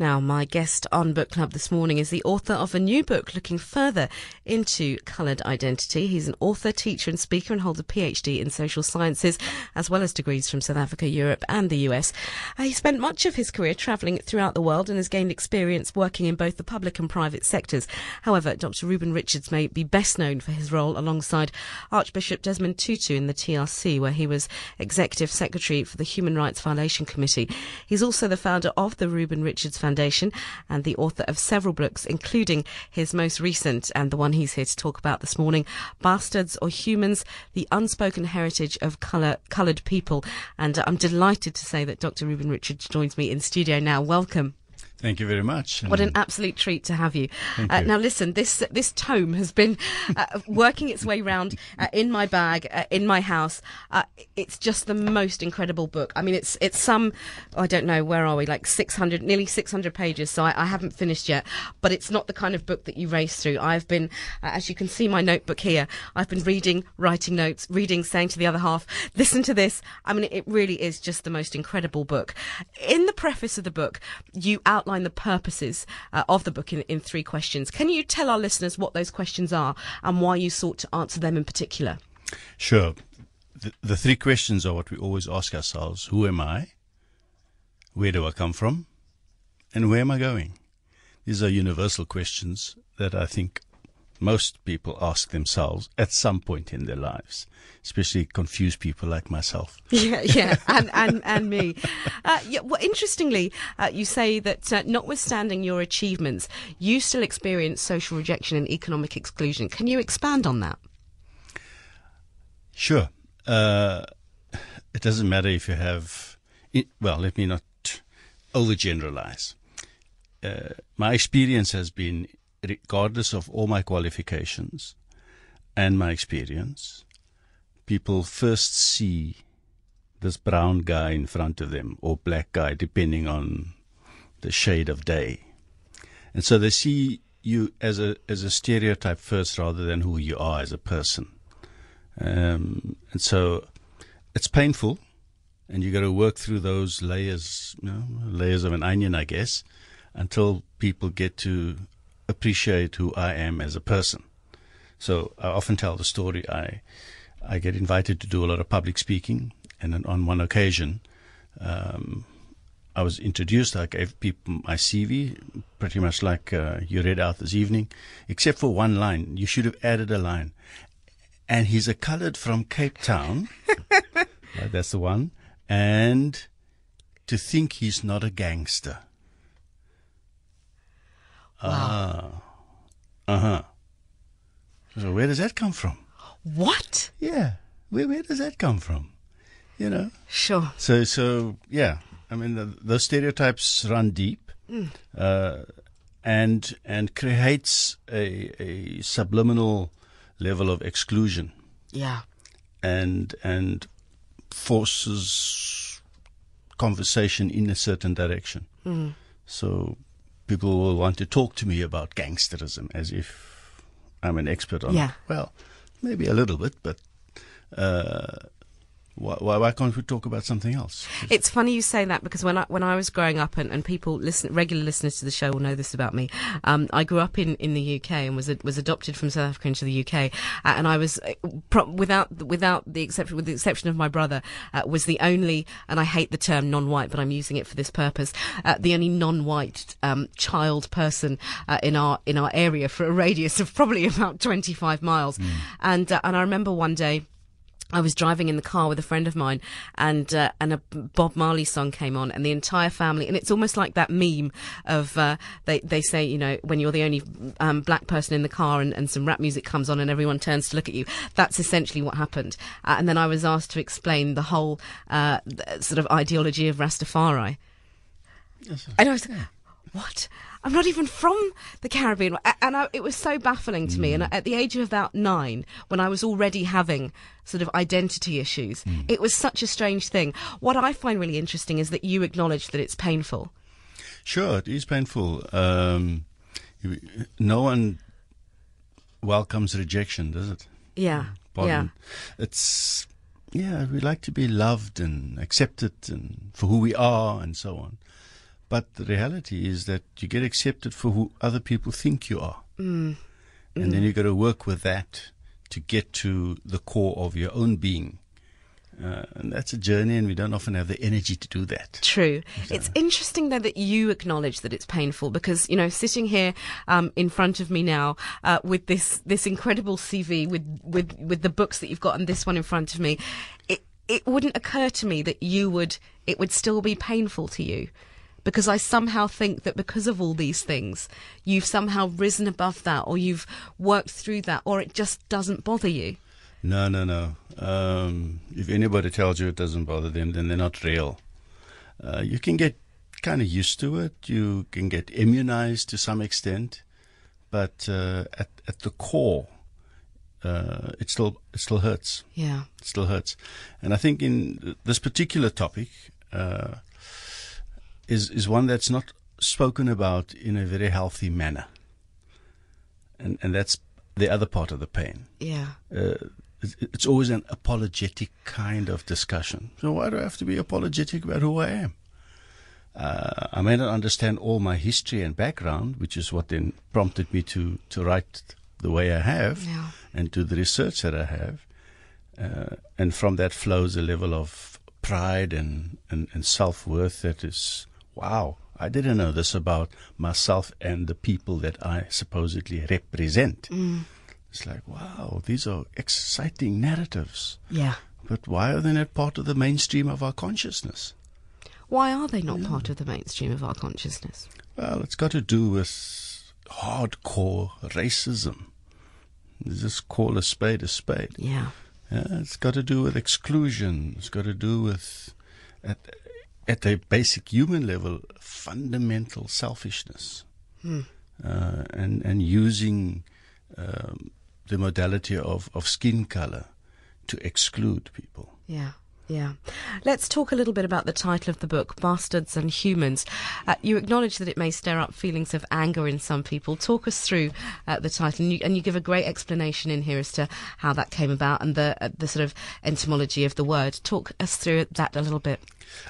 Now, my guest on Book Club this morning is the author of a new book looking further into coloured identity. He's an author, teacher, and speaker and holds a PhD in social sciences, as well as degrees from South Africa, Europe, and the US. Uh, he spent much of his career travelling throughout the world and has gained experience working in both the public and private sectors. However, Dr. Ruben Richards may be best known for his role alongside Archbishop Desmond Tutu in the TRC, where he was Executive Secretary for the Human Rights Violation Committee. He's also the founder of the Ruben Richards Foundation Foundation and the author of several books, including his most recent and the one he's here to talk about this morning, Bastards or Humans, The Unspoken Heritage of Color, Coloured People. And I'm delighted to say that Dr. Ruben Richards joins me in studio now. Welcome. Thank you very much. What an absolute treat to have you. Uh, you. Now, listen, this this tome has been uh, working its way around uh, in my bag, uh, in my house. Uh, it's just the most incredible book. I mean, it's it's some, I don't know, where are we? Like 600, nearly 600 pages. So I, I haven't finished yet. But it's not the kind of book that you race through. I've been, uh, as you can see, my notebook here. I've been reading, writing notes, reading, saying to the other half, listen to this. I mean, it really is just the most incredible book. In the preface of the book, you outline outline the purposes uh, of the book in, in three questions. Can you tell our listeners what those questions are and why you sought to answer them in particular? Sure. The, the three questions are what we always ask ourselves Who am I? Where do I come from? And where am I going? These are universal questions that I think most people ask themselves at some point in their lives, especially confused people like myself. Yeah, yeah, and and and me. Uh, yeah, well, interestingly, uh, you say that uh, notwithstanding your achievements, you still experience social rejection and economic exclusion. Can you expand on that? Sure. Uh, it doesn't matter if you have. Well, let me not overgeneralize. Uh, my experience has been regardless of all my qualifications and my experience, people first see this brown guy in front of them or black guy, depending on the shade of day. And so they see you as a as a stereotype first rather than who you are as a person. Um, and so it's painful and you got to work through those layers, you know, layers of an onion, I guess, until people get to appreciate who I am as a person. So I often tell the story. I I get invited to do a lot of public speaking, and on one occasion, um, I was introduced. I gave people my CV, pretty much like uh, you read out this evening, except for one line. You should have added a line. And he's a coloured from Cape Town. right, that's the one. And to think he's not a gangster. Wow. Ah. Uh huh. So where does that come from? What? Yeah. Where where does that come from? You know. Sure. So so yeah. I mean the, those stereotypes run deep, mm. uh, and and creates a a subliminal level of exclusion. Yeah. And and forces conversation in a certain direction. Mm. So people will want to talk to me about gangsterism as if I'm an expert on yeah. it. Well, maybe a little bit, but uh, why, why, can't we talk about something else? It's funny you say that because when I when I was growing up and, and people listen regular listeners to the show will know this about me. Um, I grew up in, in the UK and was was adopted from South Africa into the UK, uh, and I was uh, without without the exception with the exception of my brother uh, was the only and I hate the term non-white, but I'm using it for this purpose. Uh, the only non-white um, child person uh, in our in our area for a radius of probably about 25 miles, mm. and uh, and I remember one day. I was driving in the car with a friend of mine, and uh, and a Bob Marley song came on, and the entire family, and it's almost like that meme of uh, they they say you know when you're the only um, black person in the car, and, and some rap music comes on, and everyone turns to look at you. That's essentially what happened. Uh, and then I was asked to explain the whole uh, sort of ideology of Rastafari. Yes, and I was, yeah. what? I'm not even from the Caribbean. And I, it was so baffling to mm. me. And mm. at the age of about nine, when I was already having sort of identity issues, mm. it was such a strange thing. What I find really interesting is that you acknowledge that it's painful. Sure, it is painful. Um, no one welcomes rejection, does it? Yeah. Pardon. Yeah. It's yeah, we like to be loved and accepted and for who we are and so on. But the reality is that you get accepted for who other people think you are. Mm. And then you've got to work with that to get to the core of your own being. Uh, and that's a journey, and we don't often have the energy to do that. True. It's interesting though that you acknowledge that it's painful because you know sitting here um, in front of me now uh, with this this incredible CV with with with the books that you've got and this one in front of me, it it wouldn't occur to me that you would it would still be painful to you because I somehow think that because of all these things, you've somehow risen above that or you've worked through that or it just doesn't bother you. No, no, no. Um, if anybody tells you it doesn't bother them, then they're not real. Uh, you can get kind of used to it. You can get immunized to some extent, but uh, at at the core, uh, it still it still hurts. Yeah. It still hurts. And I think in this particular topic uh, is is one that's not spoken about in a very healthy manner, and and that's the other part of the pain. Yeah. Uh, it's- it's always an apologetic kind of discussion. So why do I have to be apologetic about who I am? Uh, I may not understand all my history and background, which is what then prompted me to, to write the way I have Yeah. and do the research that I have. Uh, and from that flows a level of pride and, and, and self worth that is, wow, I didn't know this about myself and the people that I supposedly represent. Mm. It's like, wow, these are exciting narratives. Yeah. But why are they not part of the mainstream of our consciousness? Why are they not part of the mainstream of our consciousness? Well, it's got to do with hardcore racism. Just call a spade a spade. Yeah. Yeah, it's got to do with exclusion. It's got to do with, at, a basic human level, fundamental selfishness, uh, and and using um, the modality of, of skin color to exclude people. Yeah. Yeah. Let's talk a little bit about the title of the book, Bastards and Humans. Uh, you acknowledge that it may stir up feelings of anger in some people. Talk us through uh, the title, and you, and you give a great explanation in here as to how that came about and the uh, the sort of etymology of the word. Talk us through that a little bit.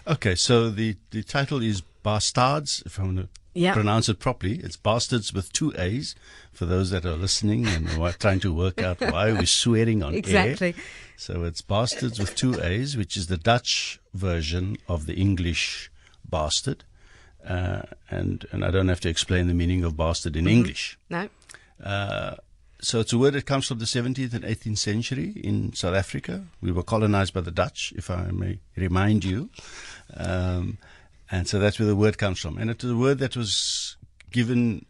Okay, so the, the title is Bastaards, if I'm going to Yeah. pronounce it properly. It's Bastaards with two A's for those that are listening and trying to work out why we're swearing on air. Exactly. So it's Bastaards with two A's, which is the Dutch version of the English bastard. Uh, and, and I don't have to explain the meaning of bastard in English. No. Uh, so it's a word that comes from the 17th and 18th century in South Africa. We were colonized by the Dutch, if I may remind you. Um, and so that's where the word comes from. And it's a word that was given,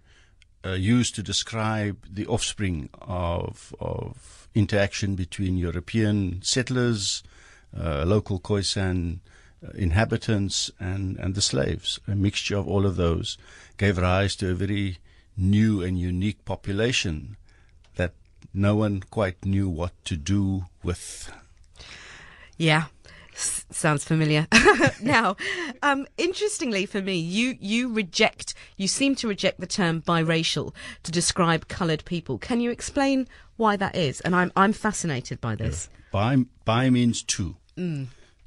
uh, used to describe the offspring of, of interaction between European settlers, uh, local Khoisan uh, inhabitants, and, and the slaves. A mixture of all of those gave rise to a very new and unique population that no one quite knew what to do with. Yeah. S- sounds familiar. now, um, interestingly for me, you, you reject, you seem to reject the term biracial to describe coloured people. Can you explain why that is? And I'm, I'm fascinated by this. Bi, bi means two,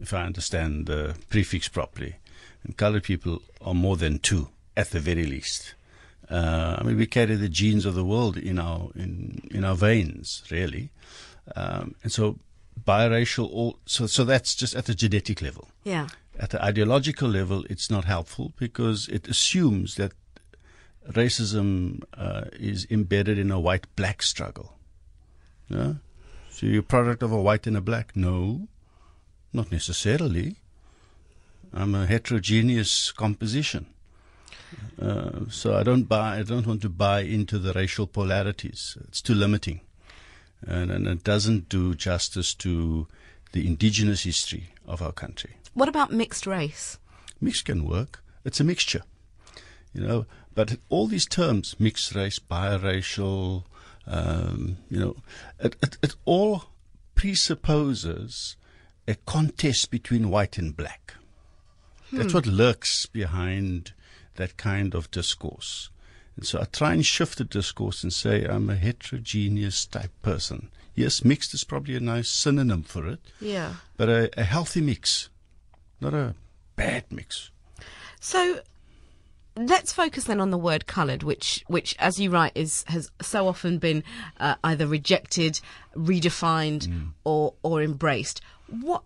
if I understand the prefix properly. And colored people are more than two, at the very least. Uh, I mean, we carry the genes of the world in our in in our veins, really, um, and so biracial. All, so so that's just at the genetic level. Yeah. At the ideological level, it's not helpful because it assumes that racism uh, is embedded in a white-black struggle. Yeah? So you're a product of a white and a black? No, not necessarily. I'm a heterogeneous composition. Uh, so I don't buy. I don't want to buy into the racial polarities. It's too limiting, and, and it doesn't do justice to the indigenous history of our country. What about mixed race? Mix can work. It's a mixture, you know. But all these terms, mixed race, biracial, um, you know, it, it, it all presupposes a contest between white and black. That's what lurks behind that kind of discourse. And so I try and shift the discourse and say I'm a heterogeneous type person. Yes, mixed is probably a nice synonym for it, Yeah. but a, a healthy mix, not a bad mix. So, let's focus then on the word coloured, which, which, as you write, is has so often been uh, either rejected, redefined, mm. or or embraced. What?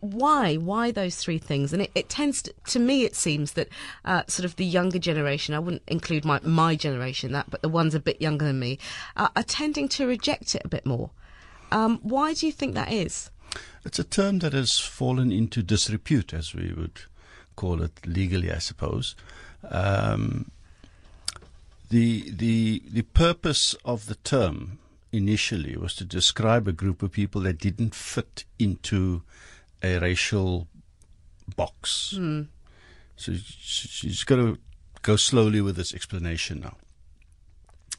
Why? Why those three things? And it, it tends to, to, me, it seems that uh, sort of the younger generation, I wouldn't include my, my generation that, but the ones a bit younger than me, uh, are tending to reject it a bit more. Um, why do you think that is? It's a term that has fallen into disrepute, as we would call it legally, I suppose. Um, the the the purpose of the term initially was to describe a group of people that didn't fit into a racial box. Mm. So she's got to go slowly with this explanation now.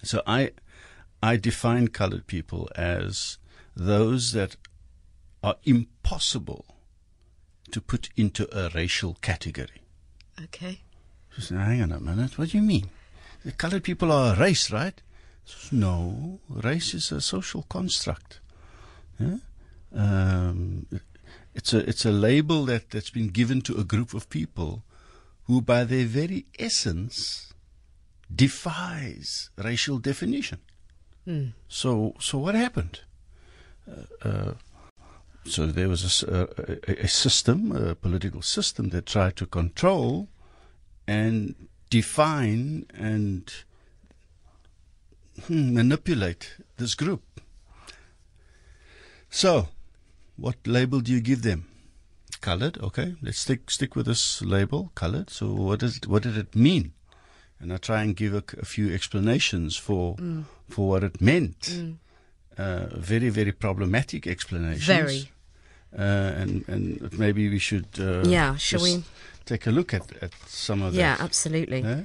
So I I define colored people as those that are impossible to put into a racial category. Okay. Said, hang on a minute. What do you mean? The colored people are a race, right? No, race is a social construct. Yeah? Um, it's a it's a label that that's been given to a group of people who, by their very essence, defies racial definition. Mm. So so what happened? Uh, uh, so there was a, a, a, system, a political system that tried to control and define and manipulate this group. So, what label do you give them? Colored, okay. Let's stick stick with this label, colored. So, what does what did it mean? And I try and give a, a few explanations for mm. for what it meant. Mm. Uh, very very problematic explanations. Very. Uh, and and maybe we should uh, yeah, shall we take a look at, at some of yeah, absolutely. Yeah?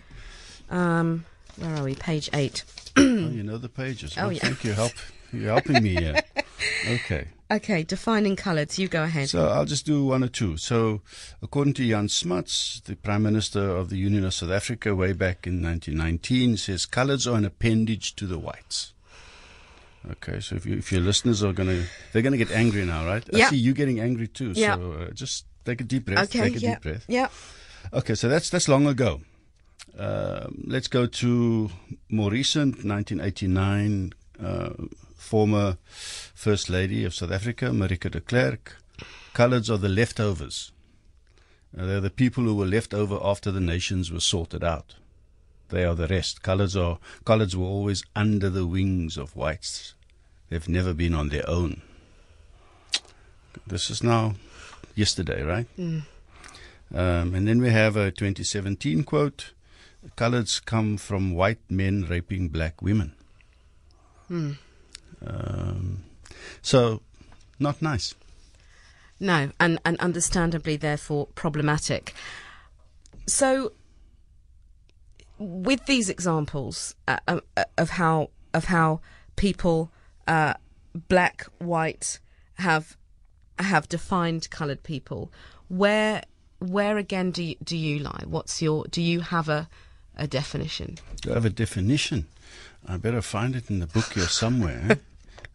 Um, where are we? Page eight. oh, you know the pages. Oh, yeah. Thank you. Help. You're helping me here. Okay. Okay, defining colours. You go ahead. So I'll just do one or two. So, according to Jan Smuts, the Prime Minister of the Union of South Africa, way back in 1919, says colours are an appendage to the whites. Okay, so if, you, if your listeners are going to, they're going to get angry now, right? Yeah. I see you getting angry too. Yeah. So uh, just take a deep breath. Okay. Take a yeah. deep breath. Yeah. Okay, so that's that's long ago. Uh, let's go to more recent, 1989. Uh, former First Lady of South Africa, Marike de Klerk. Colours are the leftovers. Uh, they're the people who were left over after the nations were sorted out. They are the rest. Colours are colours were always under the wings of whites. They've never been on their own. This is now yesterday, right? Mm. Um, and then we have a 2017 quote: "Colours come from white men raping black women." Mm. Um, so, not nice. No, and, and understandably, therefore, problematic. So, with these examples uh, of how of how people, uh, black, white, have have defined coloured people, where where again do you, do you lie? What's your do you have a a definition? Do I have a definition? I better find it in the book here somewhere. Eh?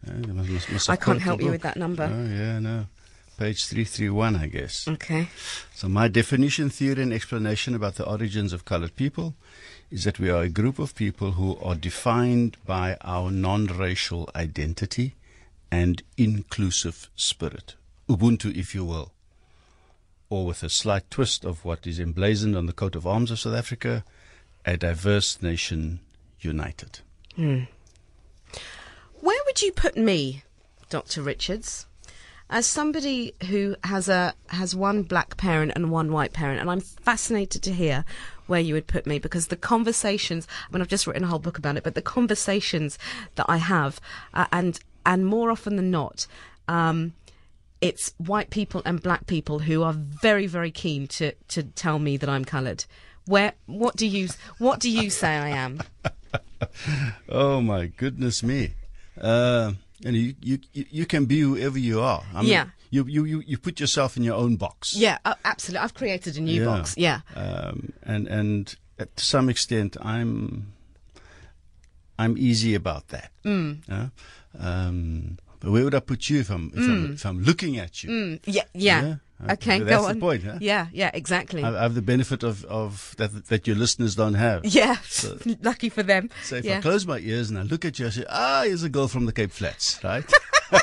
Eh, must, must I can't help you with that number. Oh yeah, no page 331, I guess. Okay. So, my definition, theory, and explanation about the origins of colored people is that we are a group of people who are defined by our non racial identity and inclusive spirit. Ubuntu, if you will. Or with a slight twist of what is emblazoned on the coat of arms of South Africa, a diverse nation united. Hmm. Where would you put me, Dr. Richards? as somebody who has a has one black parent and one white parent, and I'm fascinated to hear where you would put me because the conversations. I mean, I've just written a whole book about it, but the conversations that I have, uh, and and more often than not. Um, it's white people and black people who are very, very keen to, to tell me that I'm coloured. Where, what do you, what do you say I am? oh my goodness me! Uh, and you, you you can be whoever you are. I mean, yeah. You, you, you, you put yourself in your own box. Yeah, uh, absolutely. I've created a new yeah. box. Yeah. Um, and and to some extent, I'm I'm easy about that. Mm. Yeah. Um, but where would I put you if I'm if, mm. I'm, if I'm looking at you? Mm. Yeah, yeah, yeah, Okay, That's go the on. point, huh? Yeah, yeah, exactly. I I have the benefit of, of that that your listeners don't have. yeah, lucky for them. So if yeah. I close my ears and I look at you, I say, ah, here's a girl from the Cape Flats, right?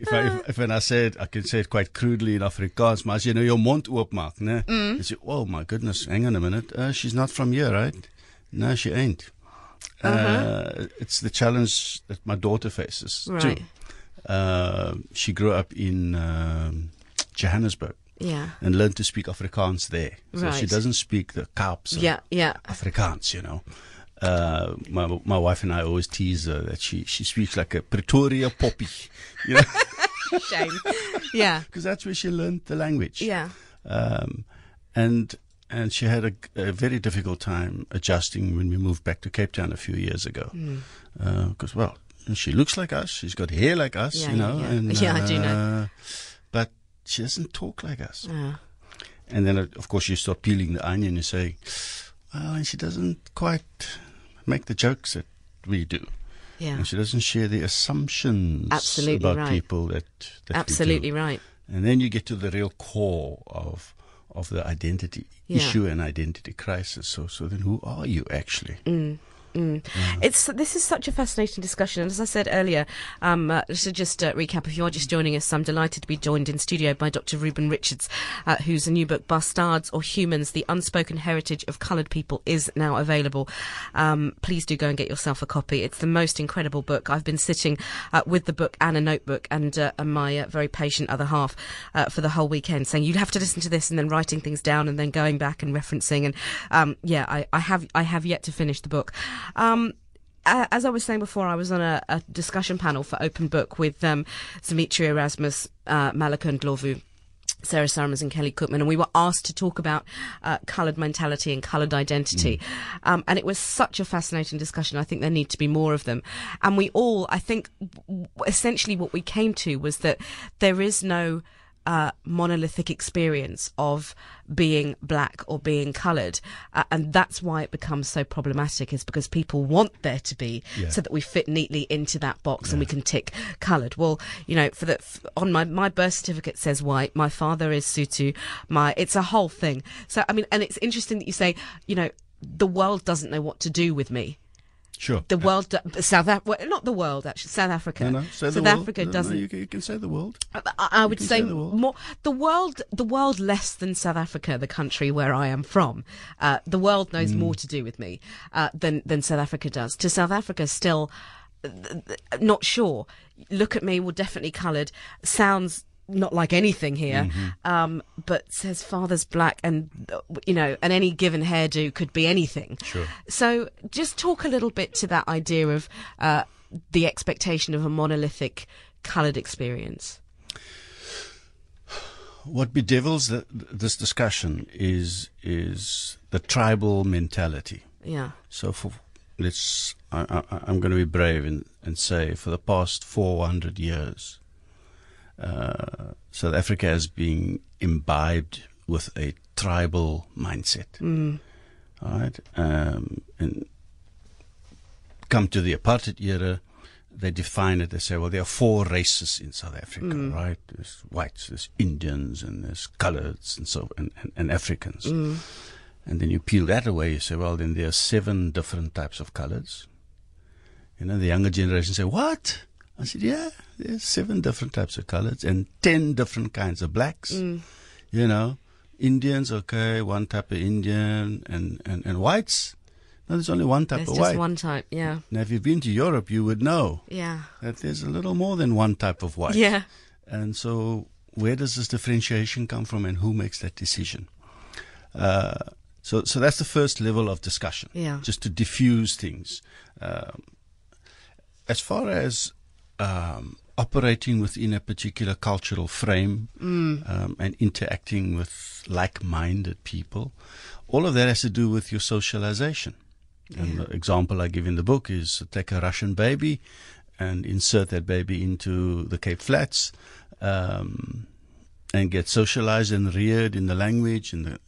if I if, if when I say it, I can say it quite crudely in Afrikaans, maar as jy nou jou mond oopmaak, né? Mm. You say, oh my goodness, hang on a minute, uh, she's not from here, right? No, she ain't. Uh-huh. Uh, it's the challenge that my daughter faces Right. too. Uh, she grew up in um, Johannesburg yeah, and learned to speak Afrikaans there. So she doesn't speak the Kaaps yeah, yeah. Afrikaans, you know. Uh, my my wife and I always tease her that she, she speaks like a Pretoria poppy, you know, Shame. yeah, because that's where she learned the language. yeah. Um, and and she had a, a very difficult time adjusting when we moved back to Cape Town a few years ago. Because well, she looks like us, she's got hair like us, Yeah, you know, yeah. and Yeah, I do know. uh, But she doesn't talk like us. Uh, And then, uh, of course, you start peeling the onion. You say, well, and she doesn't quite make the jokes that we do. yeah. And she doesn't share the assumptions Absolutely about right. people that, that Absolutely we do. right. And then you get to the real core of of the identity Yeah. issue and identity crisis. So, so then who are you actually? Mm. It's this is such a fascinating discussion, and as I said earlier, um, uh, to just uh, recap, if you are just joining us, I'm delighted to be joined in studio by Dr. Ruben Richards, uh, whose new book "Bastards or Humans: The Unspoken Heritage of Coloured People" is now available. Um, please do go and get yourself a copy. It's the most incredible book. I've been sitting uh, with the book and a notebook, and, uh, and my uh, very patient other half uh, for the whole weekend, saying you'd have to listen to this, and then writing things down, and then going back and referencing, and um, yeah, I, I have I have yet to finish the book. Um, as I was saying before, I was on a, a discussion panel for Open Book with um, Dimitri Erasmus, uh, Malika Ndlovu. Sarah Summers and Kelly Cookman, and we were asked to talk about uh, coloured mentality and coloured identity. Um, and it was such a fascinating discussion. I think there need to be more of them. And we all, I think, w- essentially what we came to was that there is no uh, monolithic experience of being black or being coloured, uh, and that's why it becomes so problematic. Is because people want there to be, Yeah. so that we fit neatly into that box and we can tick coloured. Well, you know, for the f- on my my birth certificate says white. My father is Sotho. My it's a whole thing. So I mean, and it's interesting that you say, you know, the world doesn't know what to do with me. Sure. The world, do- South Af- well, not the world actually, South Africa. no, no, South. Africa No, no, doesn't. you, can, you can say the world. I, I would say say the world. more the world, the world less than South Africa, the country where I am from. Uh, the world Mm. knows more to do with me uh, than than South Africa does. To South Africa, still uh, th- th- not sure. Look at me, well, definitely coloured. Sounds not like anything here, Mm-hmm. um, but says father's black, and you know, and any given hairdo could be anything. Sure. So, just talk a little bit to that idea of uh, the expectation of a monolithic coloured experience. What bedevils the, this discussion is is the tribal mentality. Yeah. So for let's, I, I, I'm going to be brave and, and say, for the past 400 years, uh, South Africa has been imbibed with a tribal mindset. Mm. All right, um, and come to the apartheid era, they define it. They say, well, there are four races in South Africa, right? There's whites, there's Indians, and there's coloreds, and so and, and, and Africans. And then you peel that away. You say, well, then there are seven different types of colors. You know, the younger generation say, what? I said, yeah, there's seven different types of colors and ten different kinds of blacks. You know, Indians, okay, one type of Indian, and, and, and whites. No, there's only one type There's of just white. one type. Yeah. Now, if you've been to Europe, you would know Yeah. that there's a little more than one type of white. Yeah. And so, where does this differentiation come from, and who makes that decision? Uh, so, so that's the first level of discussion. Yeah. Just to diffuse things. Um, as far as um, operating within a particular cultural frame um, and interacting with like-minded people, all of that has to do with your socialization. And the example I give in the book is take a Russian baby and insert that baby into the Cape Flats um, and get socialized and reared in the language and the,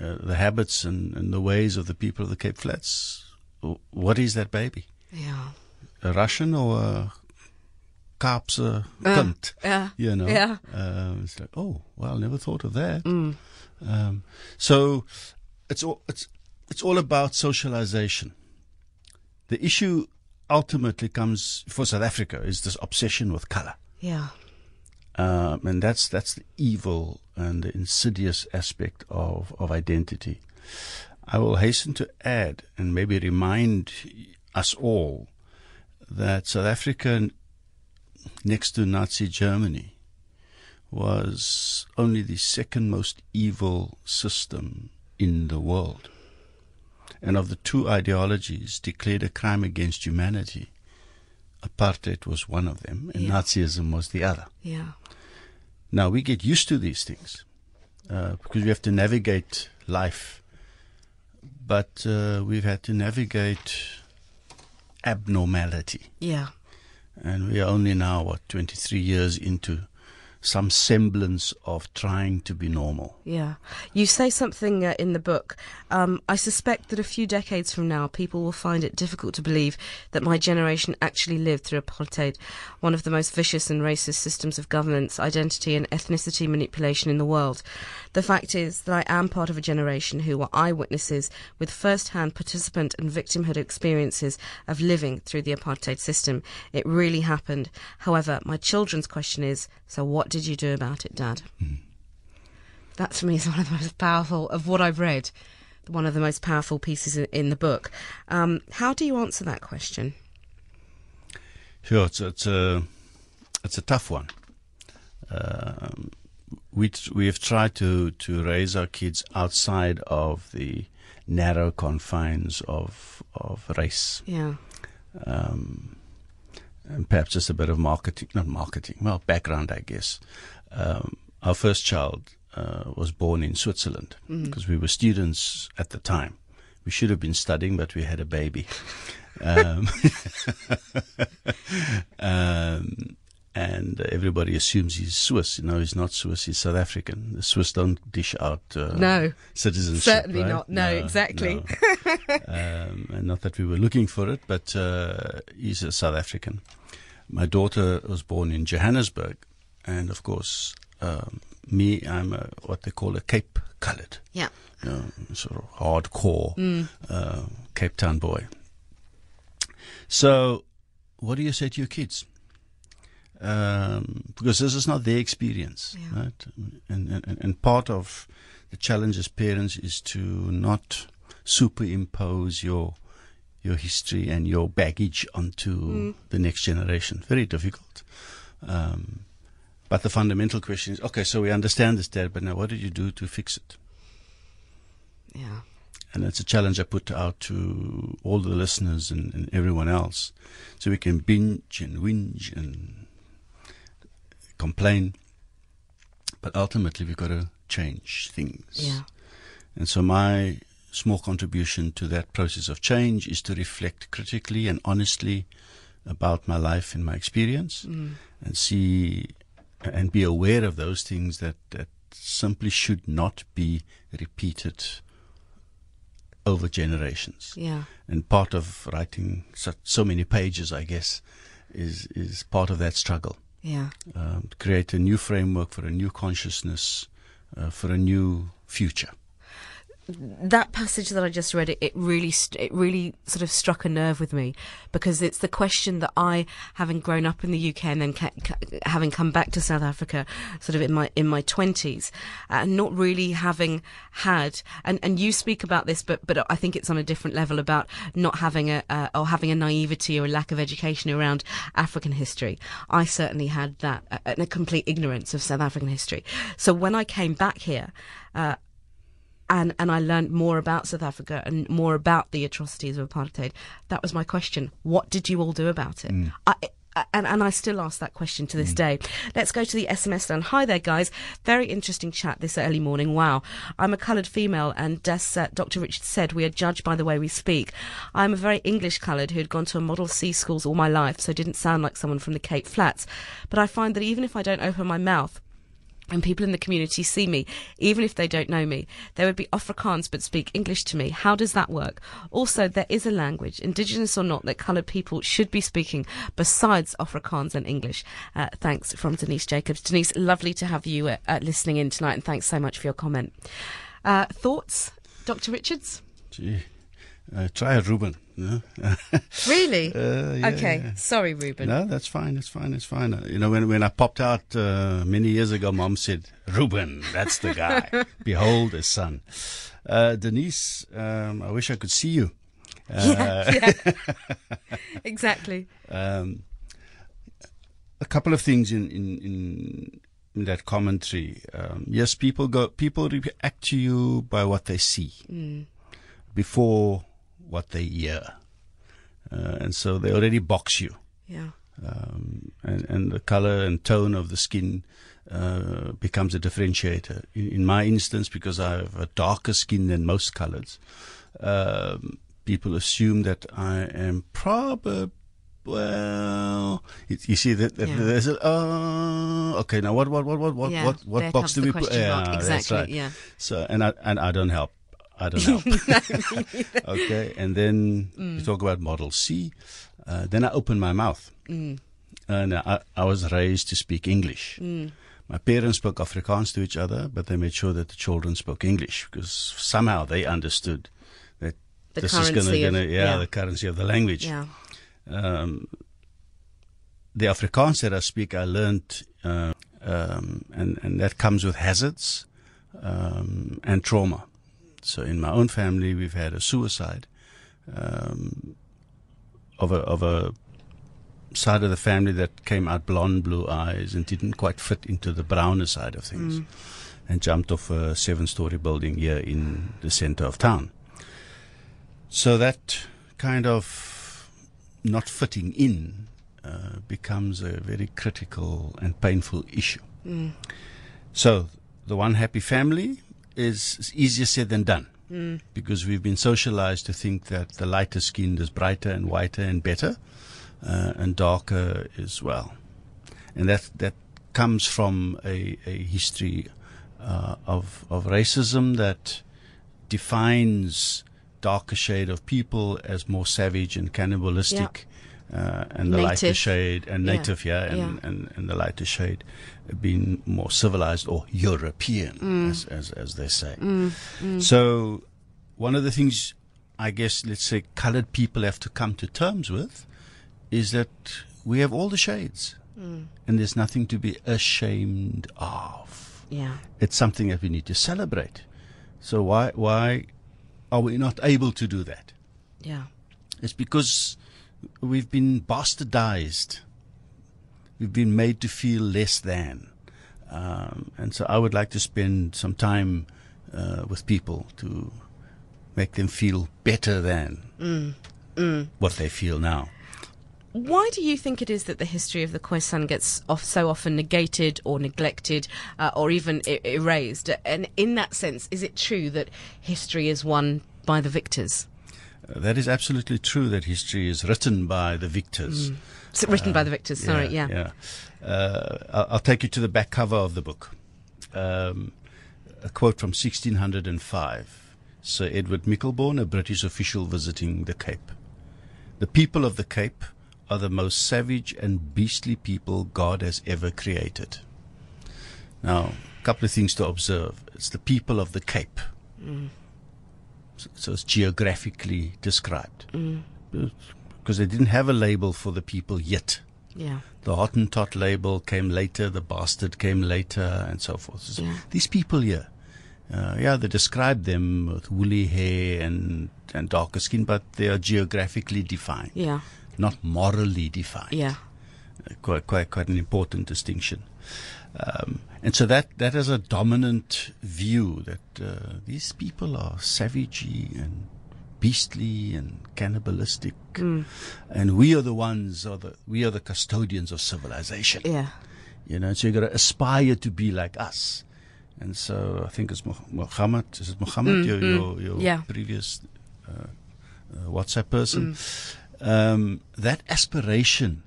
uh, the habits and, and the ways of the people of the Cape Flats. What is that baby? Yeah. A Russian or a Kaapse kind. yeah. You know, Yeah. Um, it's like, oh, well, never thought of that. Mm. Um, so it's all it's it's all about socialization. The issue ultimately comes for South Africa is this obsession with color, Yeah. um, and that's that's the evil and the insidious aspect of of identity. I will hasten to add and maybe remind us all that South Africa, next to Nazi Germany, was only the second most evil system in the world. And of the two ideologies declared a crime against humanity, apartheid was one of them and Yeah. Nazism was the other. Yeah. Now we get used to these things uh, because we have to navigate life, but uh, we've had to navigate abnormality, Yeah. And we are only now what 23 years into some semblance of trying to be normal. Yeah. You say something uh, in the book. Um, I suspect that a few decades from now, people will find it difficult to believe that my generation actually lived through apartheid, one of the most vicious and racist systems of governance, identity, and ethnicity manipulation in the world. The fact is that I am part of a generation who were eyewitnesses with first hand participant and victimhood experiences of living through the apartheid system. It really happened. However, my children's question is so what did you do about it, Dad? That for me is one of the most powerful of what I've read, one of the most powerful pieces in, in the book. Um, how do you answer that question? Sure, it's, it's a it's a tough one. Um, we we have tried to to raise our kids outside of the narrow confines of of race. Yeah, um, and perhaps just a bit of marketing, not marketing, well, background, I guess. Um, our first child uh, was born in Switzerland because we were students at the time. We should have been studying, but we had a baby. um, um, and everybody assumes he's Swiss. No, he's not Swiss. He's South African. The Swiss don't dish out uh, No. citizenship. Certainly right? not. No, exactly. no. um, and not that we were looking for it, but uh, he's a South African. My daughter was born in Johannesburg, and of course, um, me, I'm a, what they call a Cape coloured, yeah, you know, sort of hardcore uh, Cape Town boy. So, what do you say to your kids? Um, because this is not their experience, Yeah. right? And, and and part of the challenge as parents is to not superimpose your your history and your baggage onto the next generation. Very difficult. Um, but the fundamental question is: Okay, so we understand this, Dad, but now what did you do to fix it? yeah, And it's a challenge I put out to all the listeners and, and everyone else. So we can binge and whinge and complain. But ultimately, we've got to change things. yeah, And so my small contribution to that process of change is to reflect critically and honestly about my life and my experience Mm. and see and be aware of those things that, that simply should not be repeated over generations. yeah, And part of writing so, so many pages, I guess, is, is part of that struggle. Yeah, Um, create a new framework for a new consciousness, uh, for a new future. That passage that I just read, it, it really, it really sort of struck a nerve with me because it's the question that I, having grown up in the UK and then ca- ca- having come back to South Africa, sort of in my in my twenties, and not really having had, and, and you speak about this, but but I think it's on a different level about not having a uh, or having a naivety or a lack of education around African history. I certainly had that uh, a complete ignorance of South African history. So when I came back here. Uh, and and I learned more about South Africa and more about the atrocities of apartheid. That was my question. What did you all do about it? I, I- and, and I still ask that question to this day. Let's go to the SMS then. Hi there, guys. Very interesting chat this early morning. Wow. I'm a coloured female, and as uh, Dr. Richard said, we are judged by the way we speak. I'm a very English coloured who had gone to a Model C schools all my life, so didn't sound like someone from the Cape Flats. But I find that even if I don't open my mouth, and people in the community see me, even if they don't know me. There would be Afrikaans but speak English to me. How does that work? Also, there is a language, indigenous or not, that coloured people should be speaking besides Afrikaans and English. Uh, thanks from Denise Jacobs. Denise, lovely to have you uh, uh, listening in tonight, and thanks so much for your comment. Uh, thoughts, Dr. Richards? Gee, uh, try it, Ruben. No? Really? Uh, yeah, okay, yeah. sorry, Ruben. No, that's fine. That's fine. That's fine. You know, when when I popped out uh, many years ago, Mom said, "Ruben, that's the guy. Behold his son." Uh, Denise, um, I wish I could see you. Uh, yeah, yeah. exactly. um, a couple of things in in, in, in that commentary. Um, yes, people go people react to you by what they see before what they hear, uh, and so they already box you. Yeah. um, and, and the color and tone of the skin uh, becomes a differentiator. In, in my instance, because I have a darker skin than most colors, um, people assume that I am probably. Well, you, see that, that Yeah. there's a oh okay now what what what what what Yeah, what what box do we put that's Exactly, right. yeah. so and I and I don't help I don't know. okay and then Mm. you talk about model C uh, then I open my mouth Mm. and I, I was raised to speak English. Mm. My parents spoke Afrikaans to each other, but they made sure that the children spoke English because somehow they understood that The this is going to, yeah, yeah. the currency of the language. Yeah. Um, the Afrikaans that I speak, I learned, uh, um, and, and that comes with hazards um, and trauma. So in my own family, we've had a suicide um, of a of a side of the family that came out blonde, blue eyes, and didn't quite fit into the browner side of things, and jumped off a seven-story building here in the center of town. So that kind of not fitting in uh, becomes a very critical and painful issue. So the one happy family is, easier said than done because we've been socialized to think that the lighter skinned is brighter and whiter and better, uh, and darker is well, and that that comes from a, a history uh, of of racism that defines darker shade of people as more savage and cannibalistic. Uh, and the lighter shade and Yeah. native, yeah, and, Yeah. and, and the lighter shade being more civilized or European, Mm. as, as, as they say. So, one of the things I guess, let's say, colored people have to come to terms with is that we have all the shades, Mm. and there's nothing to be ashamed of. Yeah. It's something that we need to celebrate. So, why, why are we not able to do that? Yeah. It's because we've been bastardized. We've been made to feel less than. Um, and so I would like to spend some time uh, with people to make them feel better than what they feel now. Why do you think it is that the history of the Khoisan gets off so often negated or neglected uh, or even erased? And in that sense, is it true that history is won by the victors? Uh, that is absolutely true that history is written by the victors. Is it written by the victors? Sorry, yeah. yeah. Uh, I'll, I'll take you to the back cover of the book. Um, a quote from 1605. Sir Edward Michelborne, a British official visiting the Cape. The people of the Cape are the most savage and beastly people God has ever created. Now, a couple of things to observe. It's the people of the Cape. So, so it's geographically described. Because they didn't have a label for the people yet. Yeah. The Hottentot label came later, the bastard came later, and so forth. So Yeah. These people here, uh, yeah, they describe them with woolly hair and, and darker skin, but they are geographically defined, Yeah. not morally defined. Yeah. Uh, quite, quite, quite an important distinction. Um, and so that, that is a dominant view that uh, these people are savagey and beastly and cannibalistic, and we are the ones, are the we are the custodians of civilization. Yeah. You know, so you got to aspire to be like us. And so I think it's Muhammad. Is it Muhammad? your, your your Mm, Yeah. previous uh, uh, WhatsApp person. Um, that aspiration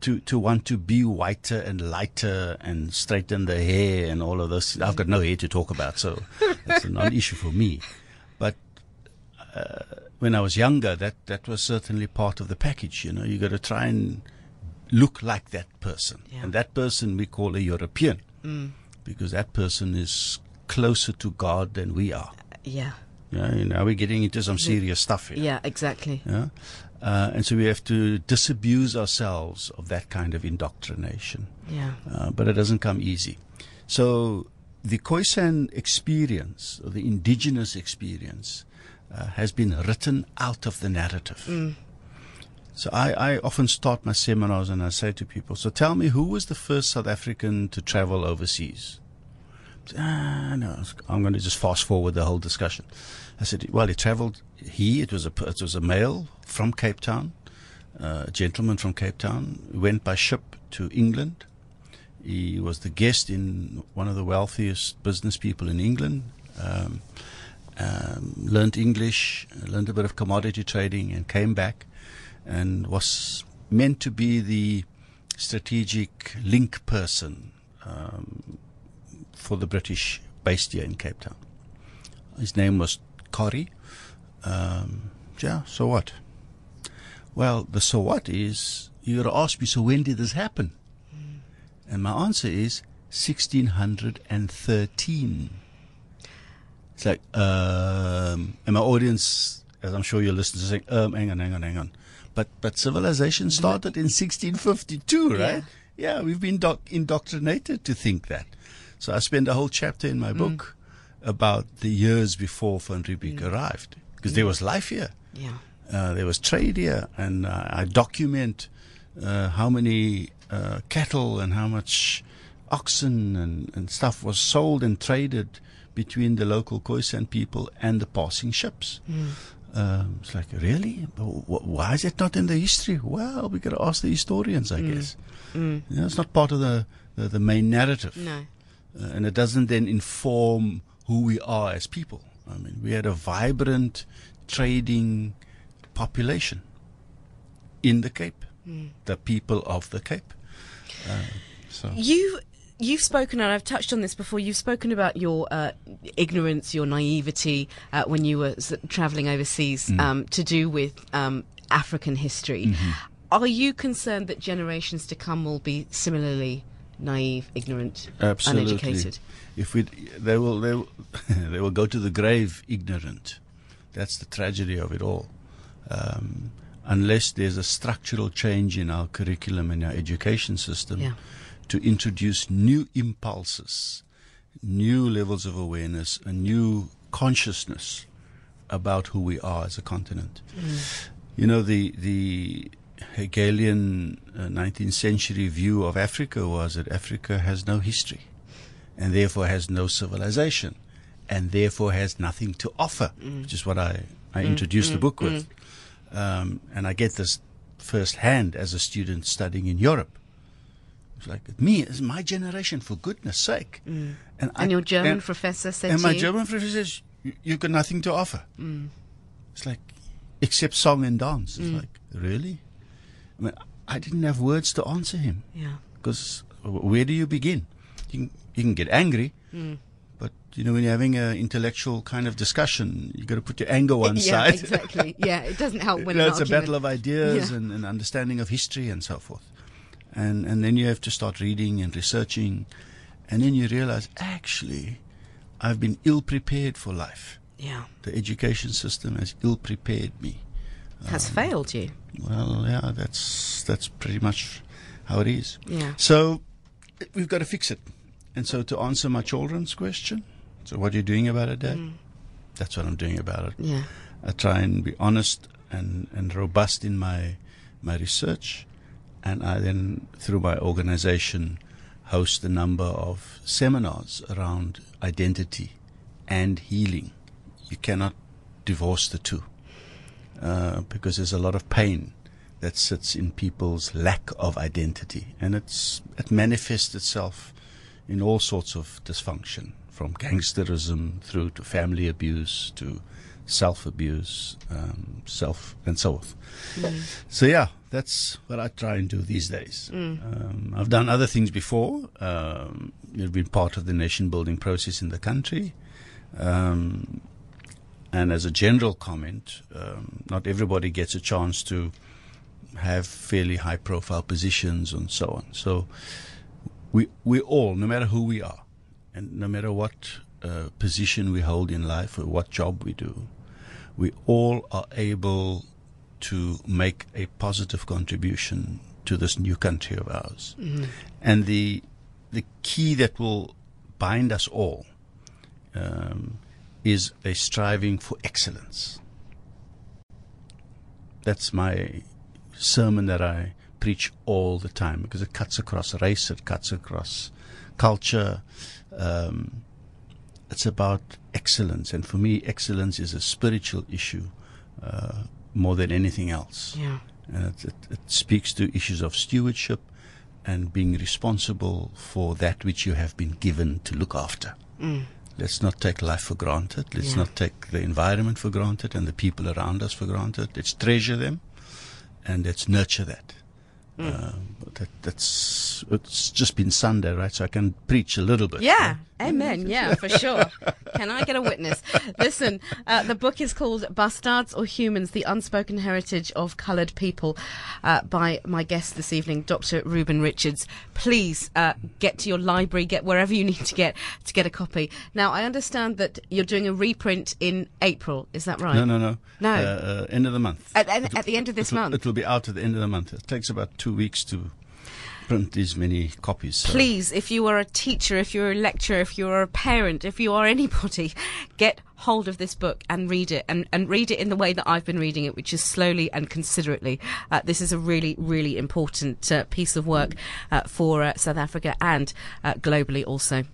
to, to want to be whiter and lighter and straighten the hair and all of this. I've got no hair to talk about, so that's a non-issue for me. Uh, when I was younger, that, that was certainly part of the package. You know, you got to try and look like that person, Yeah. and that person we call a European, because that person is closer to God than we are. Yeah. Yeah, you know, we're getting into some serious stuff here. Yeah, exactly. Yeah? Uh, and so we have to disabuse ourselves of that kind of indoctrination. Yeah. Uh, but it doesn't come easy. So the Khoisan experience, or the indigenous experience, uh, has been written out of the narrative. So I, I often start my seminars and I say to people, so tell me who was the first South African to travel overseas? Ah, no, I'm going to just fast forward the whole discussion. I said, well, he traveled. He, it was a, it was a male from Cape Town, uh, a gentleman from Cape Town, went by ship to England. He was the guest in one of the wealthiest business people in England. Um, um, learned English, learned a bit of commodity trading, and came back, and was meant to be the strategic link person um, for the British based here in Cape Town. His name was Coree. Um, yeah, so what? Well, the so what is, you got to ask me, so when did this happen? And my answer is 1613. It's like, um, and my audience, as I'm sure your listeners are saying, um, hang on, hang on, hang on. But, but civilization started in 1652, right? Yeah, we've been doc- indoctrinated to think that. So I spend a whole chapter in my book about the years before Van Riebeeck arrived, because there was life here. Yeah. Uh, there was trade here, and uh, I document uh, how many uh, cattle and how much oxen and, and stuff was sold and traded between the local Khoisan people and the passing ships. Um, it's like, really? Wh- wh- Why is it not in the history? Well, we got to ask the historians, I guess. You know, it's not part of the, the, the main narrative No. uh, and it doesn't then inform who we are as people. I mean, we had a vibrant trading population in the Cape, the people of the Cape. Uh, so You you've spoken, and I've touched on this before. You've spoken about your uh, ignorance, your naivety uh, when you were traveling overseas Mm. um, to do with um, African history. Mm-hmm. Are you concerned that generations to come will be similarly naive, ignorant, absolutely, uneducated? if we, they will, they will, they will go to the grave ignorant. That's the tragedy of it all. Um, unless there's a structural change in our curriculum and our education system, Yeah. To introduce new impulses, new levels of awareness, a new consciousness about who we are as a continent. Mm. You know, the the Hegelian uh, 19th century view of Africa was that Africa has no history, and therefore has no civilization, and therefore has nothing to offer, mm. which is what I I mm, introduced the book with, um, and I get this firsthand as a student studying in Europe. It's like me, it's my generation, for goodness sake. Mm. And, I- your German and- professor said and my you, German professor says, "You- you've got nothing to offer. Mm. It's like, except song and dance. It's mm. like, really? I mean, I didn't have words to answer him yeah, because where do you begin? You can, you can get angry, but you know when you're having an intellectual kind of discussion, you've got to put your anger one yeah, side. exactly. Yeah, it doesn't help You know, it's a battle of ideas Yeah. and, and understanding of history and so forth. And and then you have to start reading and researching, and then you realize actually, I've been ill prepared for life. Yeah, The education system has ill prepared me. has Um, failed you. Well, yeah, that's that's pretty much how it is. Yeah. So we've got to fix it. And so to answer my children's question, so what are you doing about it, Dad? That's what I'm doing about it. Yeah. I try and be honest and, and robust in my my research, and I then through my organization host a number of seminars around identity and healing. You cannot divorce the two uh, because there's a lot of pain that sits in people's lack of identity, and it's it manifests itself in all sorts of dysfunction, from gangsterism through to family abuse to self abuse, um, self, and so forth. So, yeah, that's what I try and do these days. Um, I've done other things before. Um, you've been part of the nation building process in the country. Um, and as a general comment, um, not everybody gets a chance to have fairly high profile positions and so on. So we we all, no matter who we are, and no matter what uh, position we hold in life or what job we do, we all are able to make a positive contribution to this new country of ours. And the the key that will bind us all um, is a striving for excellence. That's my sermon that I preach all the time because it cuts across race, it cuts across culture. Um, it's about excellence, and for me, excellence is a spiritual issue uh, more than anything else. Yeah. And it, it, it speaks to issues of stewardship and being responsible for that which you have been given to look after. Let's not take life for granted. Let's Yeah. not take the environment for granted and the people around us for granted. Let's treasure them and let's nurture that. Um, but that that's it's just been Sunday, right? So I can preach a little bit. Yeah, amen. Yeah, for sure. Can I get a witness? Listen, uh, the book is called Bastaards or Humans The Unspoken Heritage of Coloured People uh, by my guest this evening, Dr. Ruben Richards. Please uh, get to your library, get wherever you need to get to get a copy. Now, I understand that you're doing a reprint in April. Is that right? No, no, no. No. Uh, uh, end of the month. At, at, at the end of this it will, month. It will be out at the end of the month. It takes about two weeks to print these many copies. so- Please, if you are a teacher, if you're a lecturer, if you're a parent, if you are anybody, get hold of this book and read it and, and read it in the way that I've been reading it, which is slowly and considerately. Uh, this is a really, really important uh, piece of work uh, for uh, South Africa and uh, globally also.